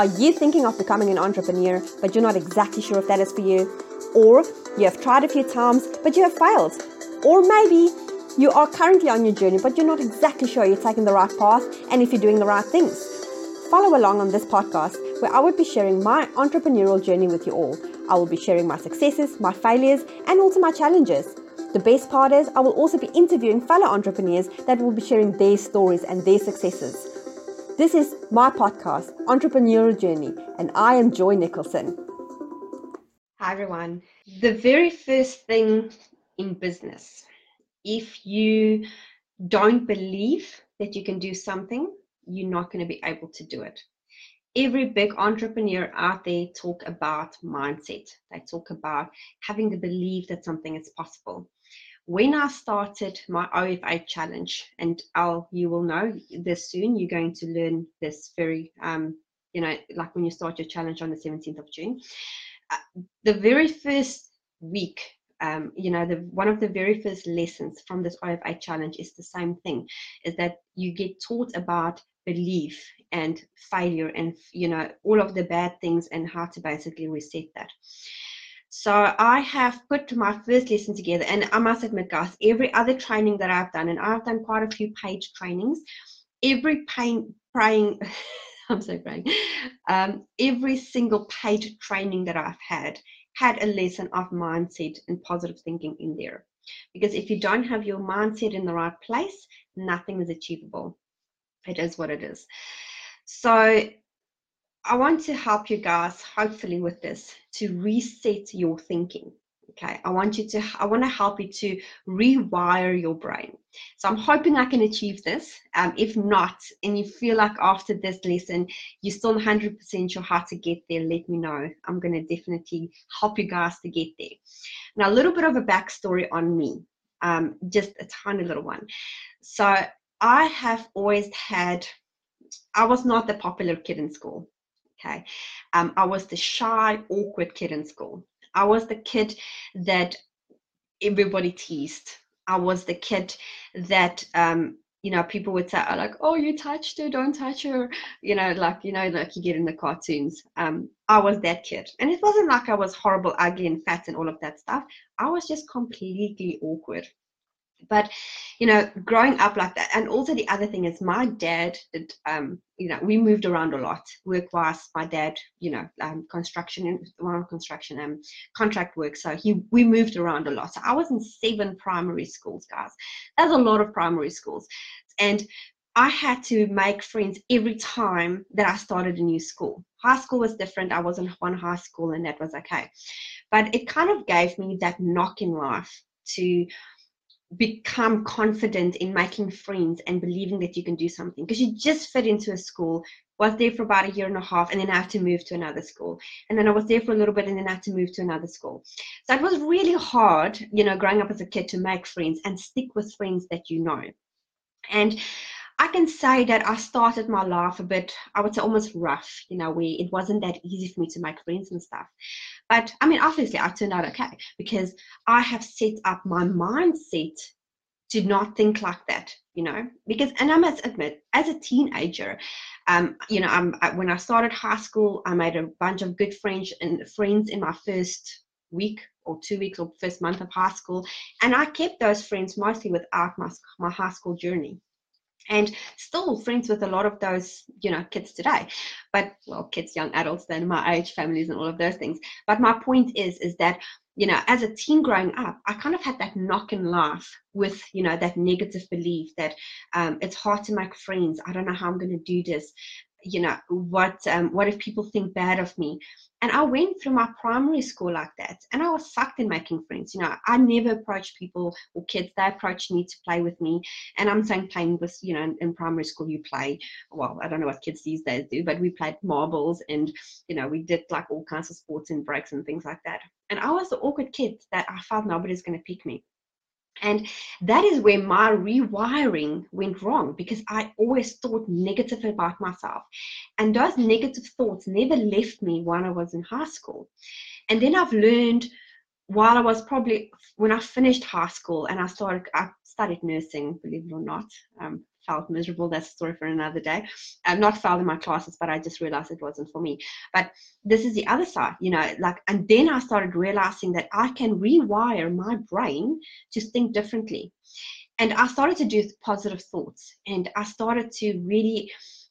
Are you thinking of becoming an entrepreneur, but you're not exactly sure if that is for you? Or you have tried a few times, but you have failed? Or maybe you are currently on your journey, but you're not exactly sure you're taking the right path and if you're doing the right things. Follow along on this podcast where I will be sharing my entrepreneurial journey with you all. I will be sharing my successes, my failures, and also my challenges. The best part is, I will also be interviewing fellow entrepreneurs that will be sharing their stories and their successes. This is my podcast, Entrepreneurial Journey, and I am Joy Nicholson. Hi, everyone. The very first thing in business, if you don't believe that you can do something, you're not going to be able to do it every big entrepreneur out there talk about mindset they talk about having the belief that something is possible when i started my ofa challenge and you will know this soon you're going to learn this very um, you know like when you start your challenge on the 17th of june uh, the very first week um, you know the one of the very first lessons from this ofa challenge is the same thing is that you get taught about belief and failure and you know all of the bad things and how to basically reset that so i have put my first lesson together and i must admit guys every other training that i've done and i've done quite a few page trainings every pain praying i'm so praying um, every single page training that i've had had a lesson of mindset and positive thinking in there because if you don't have your mindset in the right place nothing is achievable it is what it is. So I want to help you guys, hopefully, with this to reset your thinking. Okay, I want you to, I want to help you to rewire your brain. So I'm hoping I can achieve this. Um, if not, and you feel like after this lesson you're still 100% sure how to get there, let me know. I'm going to definitely help you guys to get there. Now, a little bit of a backstory on me, um, just a tiny little one. So I have always had, I was not the popular kid in school. Okay. Um, I was the shy, awkward kid in school. I was the kid that everybody teased. I was the kid that, um, you know, people would say, oh, like, oh, you touched her, don't touch her. You know, like, you know, like you get in the cartoons. Um, I was that kid. And it wasn't like I was horrible, ugly, and fat and all of that stuff. I was just completely awkward but you know growing up like that and also the other thing is my dad did um you know we moved around a lot work wise my dad you know um, construction one construction and um, contract work so he we moved around a lot so i was in seven primary schools guys that's a lot of primary schools and I had to make friends every time that I started a new school. High school was different. I was in one high school and that was okay. But it kind of gave me that knock in life to become confident in making friends and believing that you can do something because you just fit into a school was there for about a year and a half and then I had to move to another school. And then I was there for a little bit and then I had to move to another school. So it was really hard, you know, growing up as a kid to make friends and stick with friends that you know. And I can say that I started my life a bit, I would say almost rough, you know, where it wasn't that easy for me to make friends and stuff. But I mean, obviously, I turned out okay because I have set up my mindset to not think like that, you know. Because, and I must admit, as a teenager, um, you know, I'm, I, when I started high school, I made a bunch of good friends and friends in my first week or two weeks or first month of high school, and I kept those friends mostly without my my high school journey and still friends with a lot of those you know kids today. But well kids young adults then my age families and all of those things. But my point is is that you know as a teen growing up i kind of had that knock and laugh with you know that negative belief that um, it's hard to make friends. I don't know how i'm going to do this you know what um, what if people think bad of me? And i went through my primary school like that and i was sucked in making friends you know. I never approached people or kids. They approached me to play with me and i'm saying playing with you know in, in primary school you play well i don't know what kids these days do but we played marbles and you know we did like all kinds of sports and breaks and things like that. And i was the awkward kid that i felt nobody's going to pick me and that is where my rewiring went wrong because I always thought negative about myself. And those negative thoughts never left me when I was in high school. And then I've learned while I was probably when I finished high school and I started I studied nursing, believe it or not. Um, felt miserable. That's a story for another day. I'm not failed in my classes, but I just realized it wasn't for me. But this is the other side, you know, like, and then I started realizing that I can rewire my brain to think differently. And I started to do positive thoughts and I started to really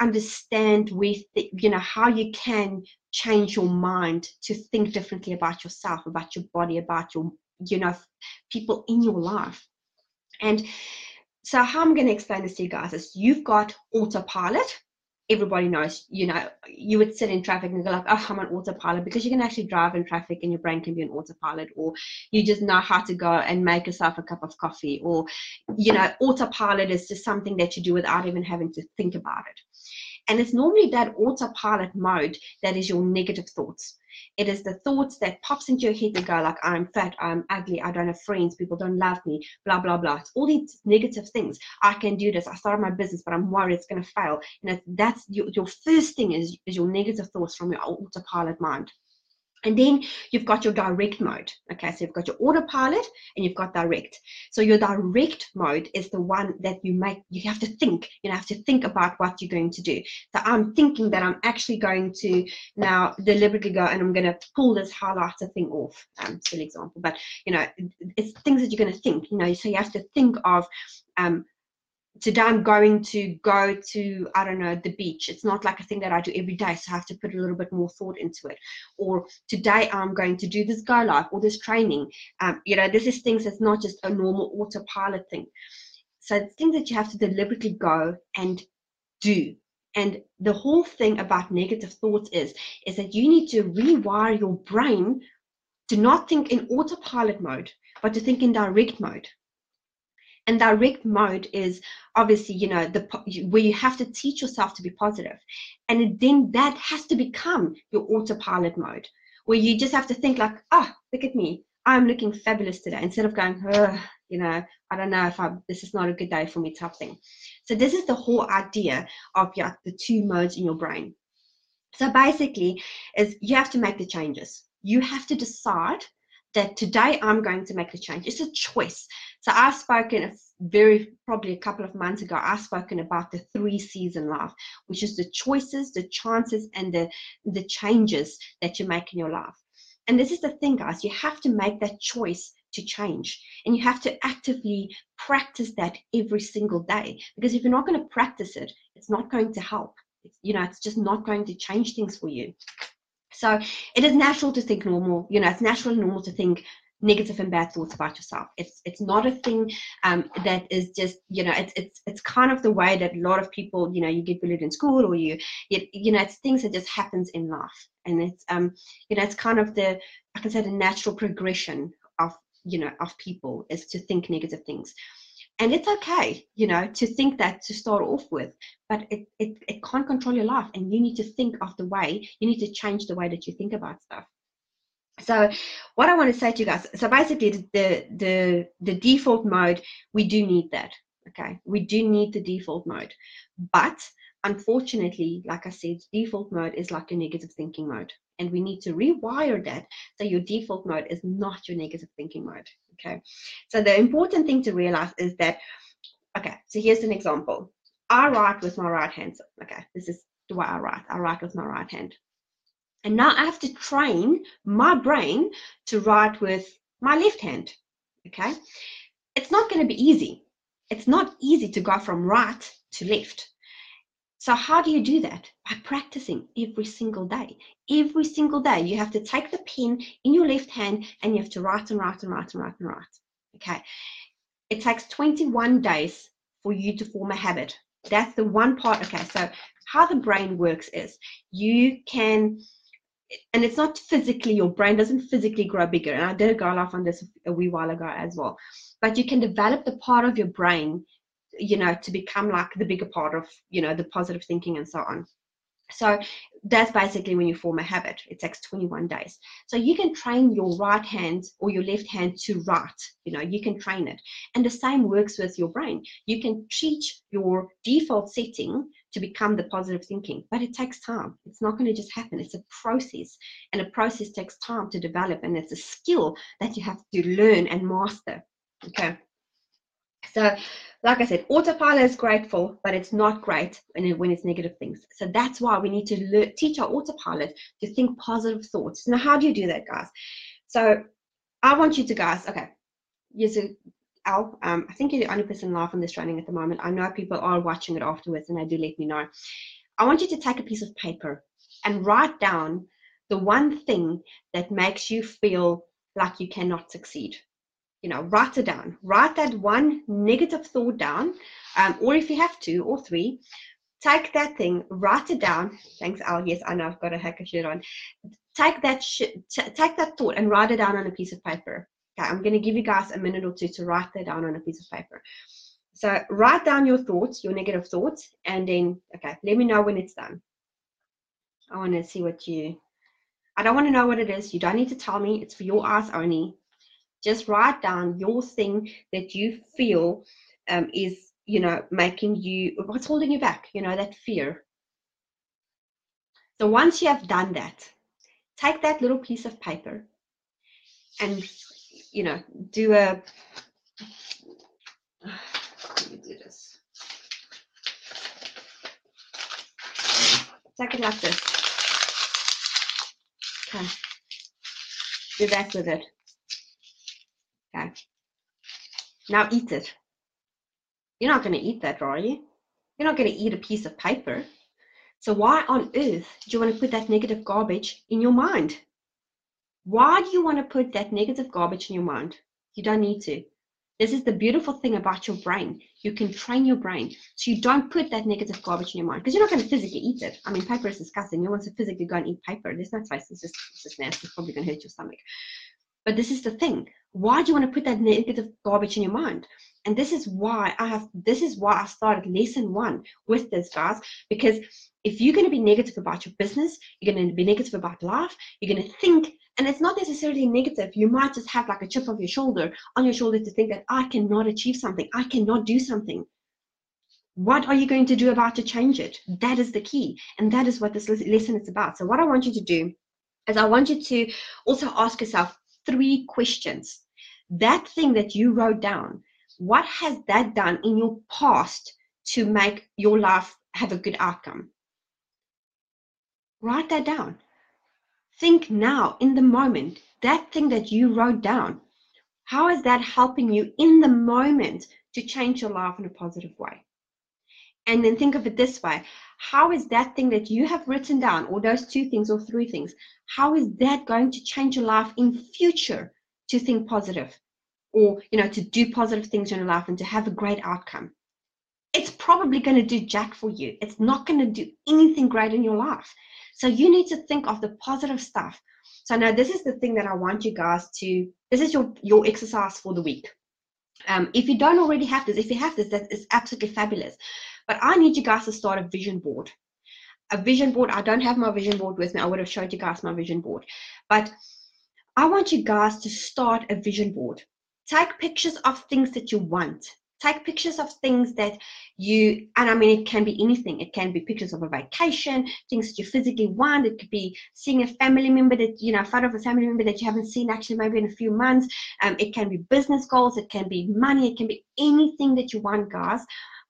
understand with the, you know how you can change your mind to think differently about yourself about your body about your you know people in your life and so how i'm going to explain this to you guys is you've got autopilot. Everybody knows you know you would sit in traffic and go like oh i'm on autopilot because you can actually drive in traffic and your brain can be on autopilot or you just know how to go and make yourself a cup of coffee or you know autopilot is just something that you do without even having to think about it and it's normally that autopilot mode that is your negative thoughts. It is the thoughts that pops into your head that go like, I'm fat, I'm ugly, I don't have friends, people don't love me, blah, blah, blah. It's all these negative things. I can do this. I started my business, but I'm worried it's going to fail. And that's your, your first thing is, is your negative thoughts from your autopilot mind. And then you've got your direct mode. Okay, so you've got your autopilot and you've got direct. So your direct mode is the one that you make, you have to think, you have to think about what you're going to do. So I'm thinking that I'm actually going to now deliberately go and I'm going to pull this highlighter thing off. Um, silly example, but you know, it's things that you're going to think, you know, so you have to think of um, today I'm going to go to, I don't know, the beach. It's not like a thing that I do every day, so I have to put a little bit more thought into it. Or today I'm going to do this go live or this training. Um, you know, this is things that's not just a normal autopilot thing. So it's things that you have to deliberately go and do. And the whole thing about negative thoughts is, is that you need to rewire your brain to not think in autopilot mode, but to think in direct mode and direct mode is obviously you know the where you have to teach yourself to be positive. And then that has to become your autopilot mode where you just have to think like oh look at me. I'm looking fabulous today instead of going you know i don't know if i this is not a good day for me type thing. So this is the whole idea of yeah, the two modes in your brain. So basically is you have to make the changes. You have to decide that today I'm going to make a change. It's a choice. So I've spoken very probably a couple of months ago, I've spoken about the three season life, which is the choices, the chances, and the, the changes that you make in your life. And this is the thing, guys, you have to make that choice to change. And you have to actively practice that every single day. Because if you're not going to practice it, it's not going to help. You know, it's just not going to change things for you. So it is natural to think normal, you know, it's natural and normal to think negative and bad thoughts about yourself. It's it's not a thing um, that is just you know it's it's it's kind of the way that a lot of people you know you get bullied in school or you you, you know it's things that just happens in life. And it's um you know it's kind of the I can say the natural progression of you know of people is to think negative things. And it's okay you know to think that to start off with but it, it it can't control your life. And you need to think of the way you need to change the way that you think about stuff so what i want to say to you guys so basically the the the default mode we do need that okay? We do need the default mode. But unfortunately like i said default mode is like a negative thinking mode and we need to rewire that so your default mode is not your negative thinking mode okay? So the important thing to realize is that okay so here's an example. I write with my right hand okay? This is the way i write. I write with my right hand and now i have to train my brain to write with my left hand okay it's not going to be easy it's not easy to go from right to left so, how do you do that? By practicing every single day. Every single day, you have to take the pen in your left hand and you have to write and write and write and write and write. Okay. It takes 21 days for you to form a habit. That's the one part. Okay. So, how the brain works is you can, and it's not physically, your brain doesn't physically grow bigger. And I did a go live on this a wee while ago as well. But you can develop the part of your brain you know to become like the bigger part of you know the positive thinking and so on. So that's basically when you form a habit. It takes 21 days. So you can train your right hand or your left hand to write you know you can train it. And the same works with your brain. You can teach your default setting to become the positive thinking but it takes time it's not going to just happen it's a process and a process takes time to develop and it's a skill that you have to learn and master okay so like I said, autopilot is grateful, but it's not great when, it, when it's negative things. So that's why we need to learn, teach our autopilot to think positive thoughts. Now, how do you do that, guys? So I want you to guys, okay, yes, Al, um, I think you're the only person live on this training at the moment. I know people are watching it afterwards and they do let me know. I want you to take a piece of paper and write down the one thing that makes you feel like you cannot succeed. You know, write it down. Write that one negative thought down, um, or if you have two or three, take that thing, write it down. Thanks, Al. Yes, I know I've got a hacker shirt on. Take that sh- t- take that thought and write it down on a piece of paper. Okay, I'm going to give you guys a minute or two to write that down on a piece of paper. So write down your thoughts, your negative thoughts, and then okay, let me know when it's done. I want to see what you. I don't want to know what it is. You don't need to tell me. It's for your eyes only. Just write down your thing that you feel um, is, you know, making you what's holding you back. You know that fear. So once you have done that, take that little piece of paper and you know do a let me do this. Take it like this. Okay. Do that with it. Okay. Now eat it. You're not going to eat that are you? You're not going to eat a piece of paper. So why on earth do you want to put that negative garbage in your mind why do you want to put that negative garbage in your mind? You don't need to. This is the beautiful thing about your brain. You can train your brain so you don't put that negative garbage in your mind because you're not going to physically eat it. I mean, paper is disgusting. No one's to physically go and eat paper. There's no taste. It's just, it's just nasty. It's probably going to hurt your stomach. But this is the thing. Why do you want to put that negative garbage in your mind? And this is why I have, this is why I started lesson one with this, guys, because if you're going to be negative about your business, you're going to be negative about life, you're going to think and it's not necessarily negative. You might just have like a chip of your shoulder on your shoulder to think that I cannot achieve something, I cannot do something. What are you going to do about to change it? That is the key. And that is what this lesson is about. So, what I want you to do is I want you to also ask yourself three questions. That thing that you wrote down, what has that done in your past to make your life have a good outcome? Write that down. Think now, in the moment, that thing that you wrote down, how is that helping you in the moment to change your life in a positive way? And then think of it this way how is that thing that you have written down, or those two things or three things, how is that going to change your life in future to think positive? Or, you know, to do positive things in your life and to have a great outcome. It's probably going to do jack for you. It's not going to do anything great in your life. So you need to think of the positive stuff. So now this is the thing that I want you guys to, this is your, your exercise for the week. Um, if you don't already have this, if you have this, that is absolutely fabulous. But I need you guys to start a vision board. A vision board, I don't have my vision board with me. I would have showed you guys my vision board. But I want you guys to start a vision board. Take pictures of things that you want take pictures of things that you and i mean it can be anything. It can be pictures of a vacation things that you physically want. It could be seeing a family member that you know a photo of a family member that you haven't seen actually maybe in a few months. Um, it can be business goals. It can be money. It can be anything that you want guys.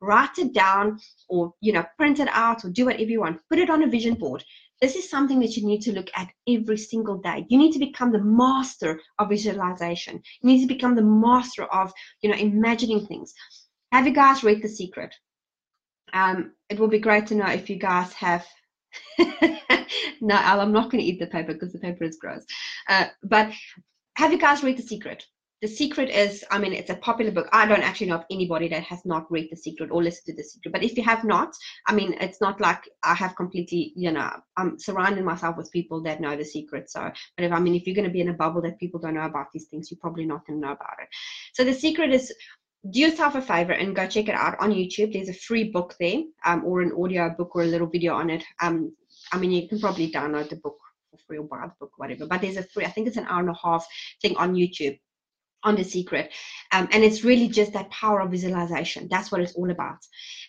Write it down or you know print it out or do whatever you want. Put it on a vision board this is something that you need to look at every single day. You need to become the master of visualization. You need to become the master of, you know, imagining things. Have you guys read The Secret? Um, it will be great to know if you guys have. no, I'm not going to eat the paper because the paper is gross. Uh, but have you guys read The Secret? The Secret is, I mean, it's a popular book. I don't actually know of anybody that has not read The Secret or listened to The Secret. But if you have not, I mean, it's not like I have completely, you know, I'm surrounding myself with people that know The Secret. So, but if I mean, if you're going to be in a bubble that people don't know about these things, you're probably not going to know about it. So The Secret is do yourself a favor and go check it out on YouTube. There's a free book there, um, or an audio book or a little video on it. Um, I mean, you can probably download the book for free or buy the book, whatever. But there's a free, I think it's an hour and a half thing on YouTube on the secret. Um, and it's really just that power of visualization. That's what it's all about.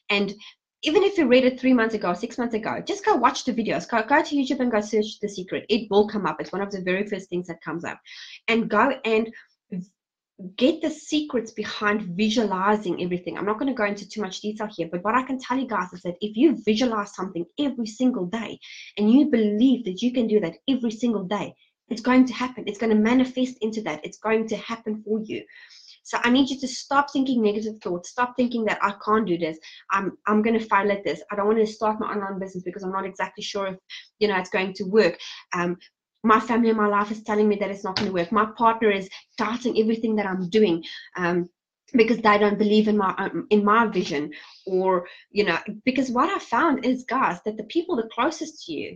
And even if you read it three months ago, six months ago, just go watch the videos. Go, go to YouTube and go search The Secret. It will come up. It's one of the very first things that comes up. And go and get the secrets behind visualizing everything. I'm not going to go into too much detail here, but what I can tell you guys is that if you visualize something every single day and you believe that you can do that every single day, it's going to happen. It's going to manifest into that. It's going to happen for you. So I need you to stop thinking negative thoughts. Stop thinking that I can't do this. I'm I'm going to fail at this. I don't want to start my online business because I'm not exactly sure if you know it's going to work. Um, my family and my life is telling me that it's not going to work. My partner is doubting everything that I'm doing. Um, because they don't believe in my um, in my vision or you know because what i found is guys that the people the closest to you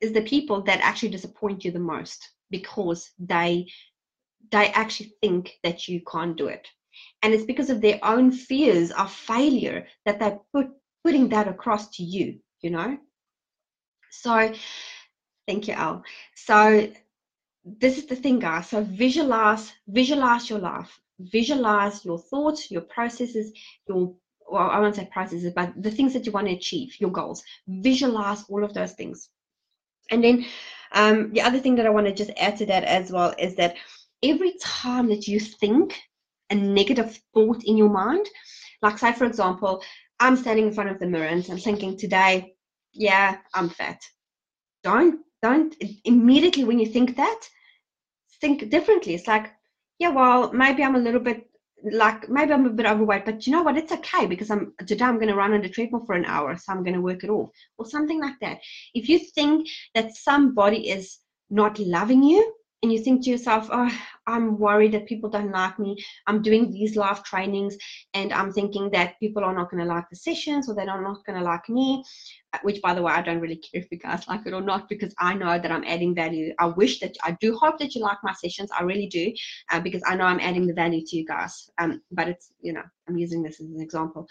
is the people that actually disappoint you the most because they they actually think that you can't do it. And it's because of their own fears of failure that they're put, putting that across to you you know? So thank you al. So this is the thing guys. So visualize visualize your life. Visualize your thoughts your processes your well, I won't say processes, but the things that you want to achieve, your goals. Visualize all of those things. And then um, the other thing that I want to just add to that as well is that every time that you think a negative thought in your mind, like say for example, I'm standing in front of the mirror and I'm thinking today, yeah, I'm fat. Don't don't immediately when you think that, think differently. It's like, yeah, well, maybe I'm a little bit like maybe I'm a bit overweight, but you know what? It's okay because I'm today I'm going to run on the treadmill for an hour, so I'm going to work it off, or something like that. If you think that somebody is not loving you, and you think to yourself, oh, I'm worried that people don't like me. I'm doing these live trainings and I'm thinking that people are not going to like the sessions or they're not going to like me, uh, which by the way, I don't really care if you guys like it or not because I know that I'm adding value. I wish that, I do hope that you like my sessions. I really do uh, because I know I'm adding the value to you guys. Um, but it's, you know, I'm using this as an example.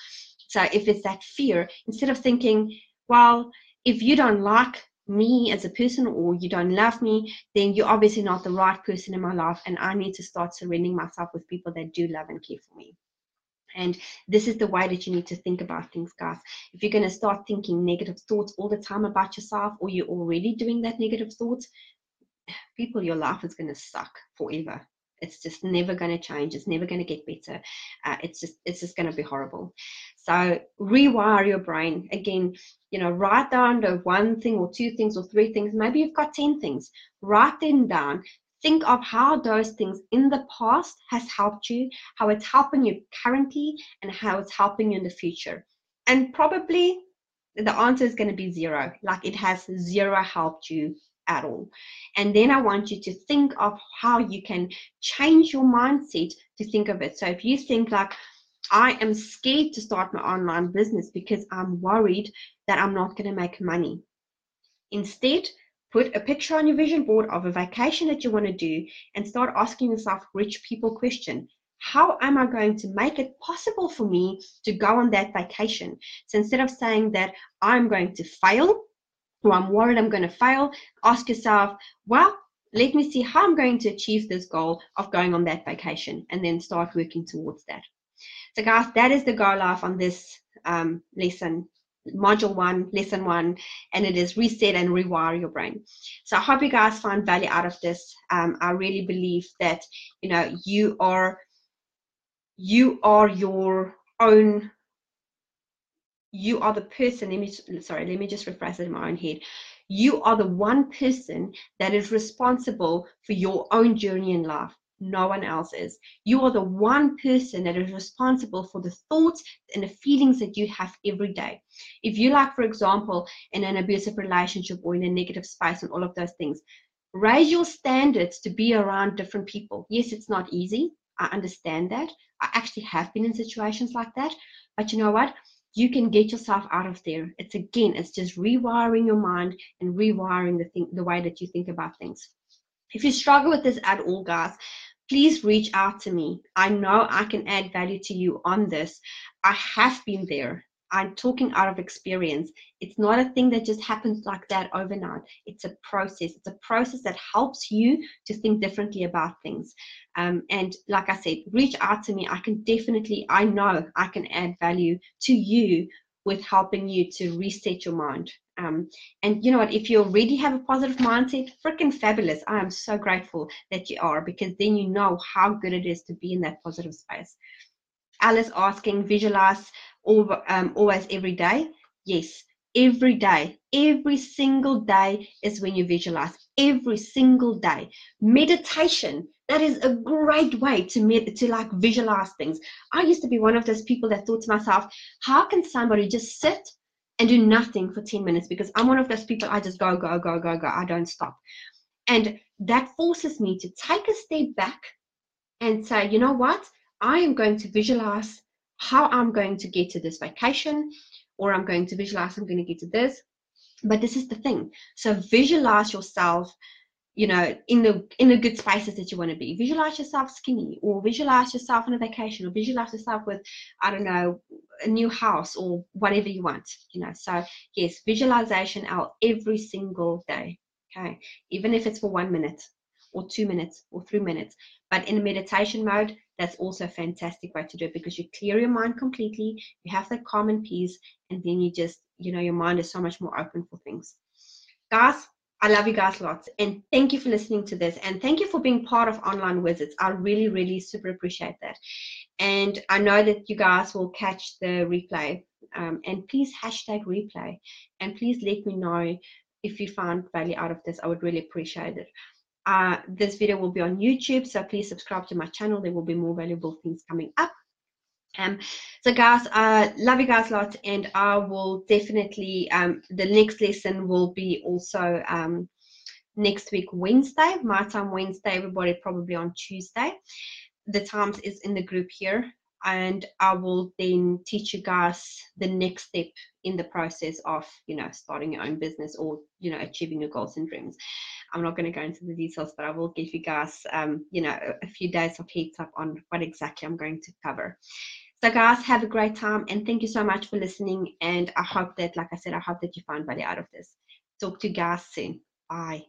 So if it's that fear, instead of thinking, well, if you don't like me as a person or you don't love me, then you're obviously not the right person in my life. And I need to start surrendering myself with people that do love and care for me. And this is the way that you need to think about things, guys. If you're going to start thinking negative thoughts all the time about yourself, or you're already doing that negative thoughts, people, your life is going to suck forever. It's just never going to change. It's never going to get better. Uh, it's just it's just going to be horrible. So rewire your brain again. You know, write down the one thing or two things or three things. Maybe you've got ten things. Write them down. Think of how those things in the past has helped you, how it's helping you currently, and how it's helping you in the future. And probably the answer is going to be zero. Like it has zero helped you at all. And then I want you to think of how you can change your mindset to think of it. So if you think like, I am scared to start my online business because I'm worried that I'm not going to make money. Instead, put a picture on your vision board of a vacation that you want to do and start asking yourself rich people question how am I going to make it possible for me to go on that vacation? So instead of saying that I'm going to fail, I'm worried I'm going to fail, ask yourself, well, let me see how I'm going to achieve this goal of going on that vacation and then start working towards that. So, guys, that is the go live on this um, lesson, module one, lesson one, and it is reset and rewire your brain. So, I hope you guys find value out of this. Um, I really believe that you know you are you are your own you are the person let me sorry let me just rephrase it in my own head. You are the one person that is responsible for your own journey in life. No one else is. You are the one person that is responsible for the thoughts and the feelings that you have every day. If you like for example in an abusive relationship or in a negative space and all of those things raise your standards to be around different people. Yes it's not easy. I understand that. I actually have been in situations like that. But you know what you can get yourself out of there. It's again, it's just rewiring your mind and rewiring the thing, the way that you think about things. If you struggle with this at all, guys, please reach out to me. I know I can add value to you on this. I have been there. I'm talking out of experience. It's not a thing that just happens like that overnight. It's a process. It's a process that helps you to think differently about things. Um, and like I said, reach out to me. I can definitely, I know I can add value to you with helping you to reset your mind Um, and you know what? If you already have a positive mindset, freaking fabulous. I am so grateful that you are because then you know how good it is to be in that positive space. Al's asking, visualize all, um, always every day. Yes, every day, every single day is when you visualize. Every single day. Meditation, that is a great way to med- to like visualize things. I used to be one of those people that thought to myself, how can somebody just sit and do nothing for 10 minutes because I'm one of those people, I just go, go, go, go, go. I don't stop. And that forces me to take a step back and say, you know what? I am going to visualize how I'm going to get to this vacation, or I'm going to visualize I'm going to get to this. But this is the thing. So visualize yourself you know in the in the good spaces that you want to be visualize yourself skinny or visualize yourself on a vacation or visualize yourself with i don't know a new house or whatever you want you know so yes visualization out every single day okay even if it's for one minute or two minutes or three minutes but in meditation mode that's also a fantastic way to do it because you clear your mind completely you have that calm and peace and then you just you know your mind is so much more open for things guys I love you guys lots. And thank you for listening to this. And thank you for being part of Online Wizards. I really, really super appreciate that. And I know that you guys will catch the replay. Um, and please hashtag replay. And please let me know if you found value out of this. I would really appreciate it. Uh, this video will be on YouTube, so please subscribe to my channel. There will be more valuable things coming up. Um, so guys, uh, love you guys a lot, and I will definitely, um, the next lesson will be also um, next week, Wednesday, my time Wednesday, everybody probably on Tuesday. The times is in the group here, and I will then teach you guys the next step in the process of, you know, starting your own business or, you know, achieving your goals and dreams. I'm not going to go into the details, but I will give you guys, um, you know, a few days of heads up on what exactly I'm going to cover. So, guys, have a great time and thank you so much for listening. And I hope that, like I said, I hope that you find value out of this. Talk to you guys soon. Bye.